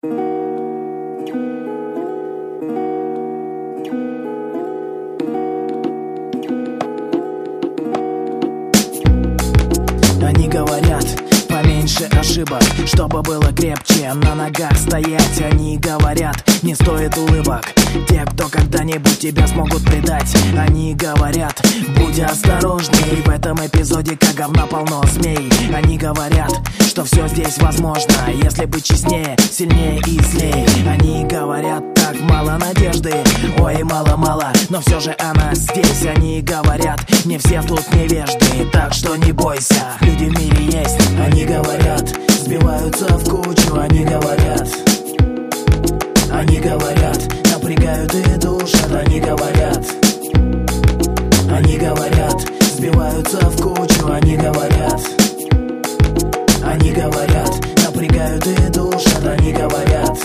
Они говорят, поменьше ошибок Чтобы было крепче на ногах стоять. Они говорят, не стоит улыбок Те, кто когда-нибудь тебя смогут предать Они говорят, будь осторожней В этом эпизоде как говна полно змей Они говорят, что все здесь возможно. Если быть честнее, сильнее и злее. Они говорят, так мало надежды. Ой, мало-мало, но все же она здесь. Они говорят, не все тут невежды напрягают и душат. Они говорят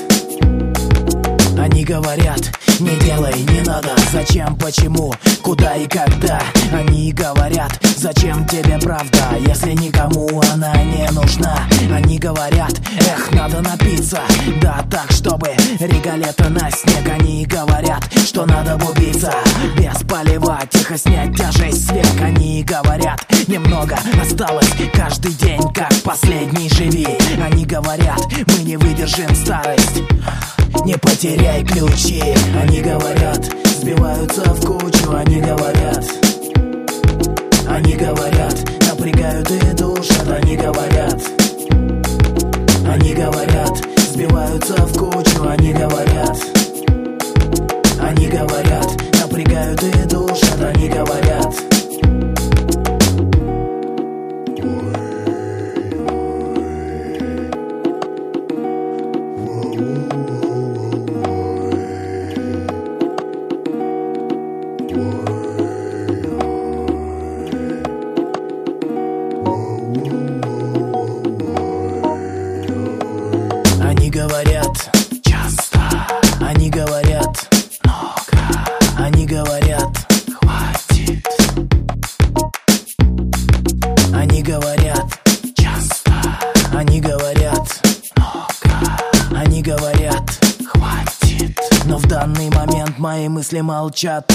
они говорят, не делай, не надо Зачем, почему, куда и когда? Они говорят, зачем тебе правда Если никому она не нужна? Они говорят, эх, надо напиться Да так, чтобы регалета на снег. Они говорят, что надо убиться Без полива, тихо снять тяжесть с век Они говорят, немного. Осталось Каждый день, как последний живи. Они говорят, мы не выдержим старость. Не потеряй ключи. Они говорят, сбиваются в кучу. Они говорят, они говорят Напрягают и душат. Они говорят, они говорят Сбиваются в кучу. Они говорят, они говорят Напрягают и душат. Они говорят Они говорят часто, они говорят много, они говорят хватит. Они говорят часто, они говорят много, они говорят хватит. Но в данный момент мои мысли молчат.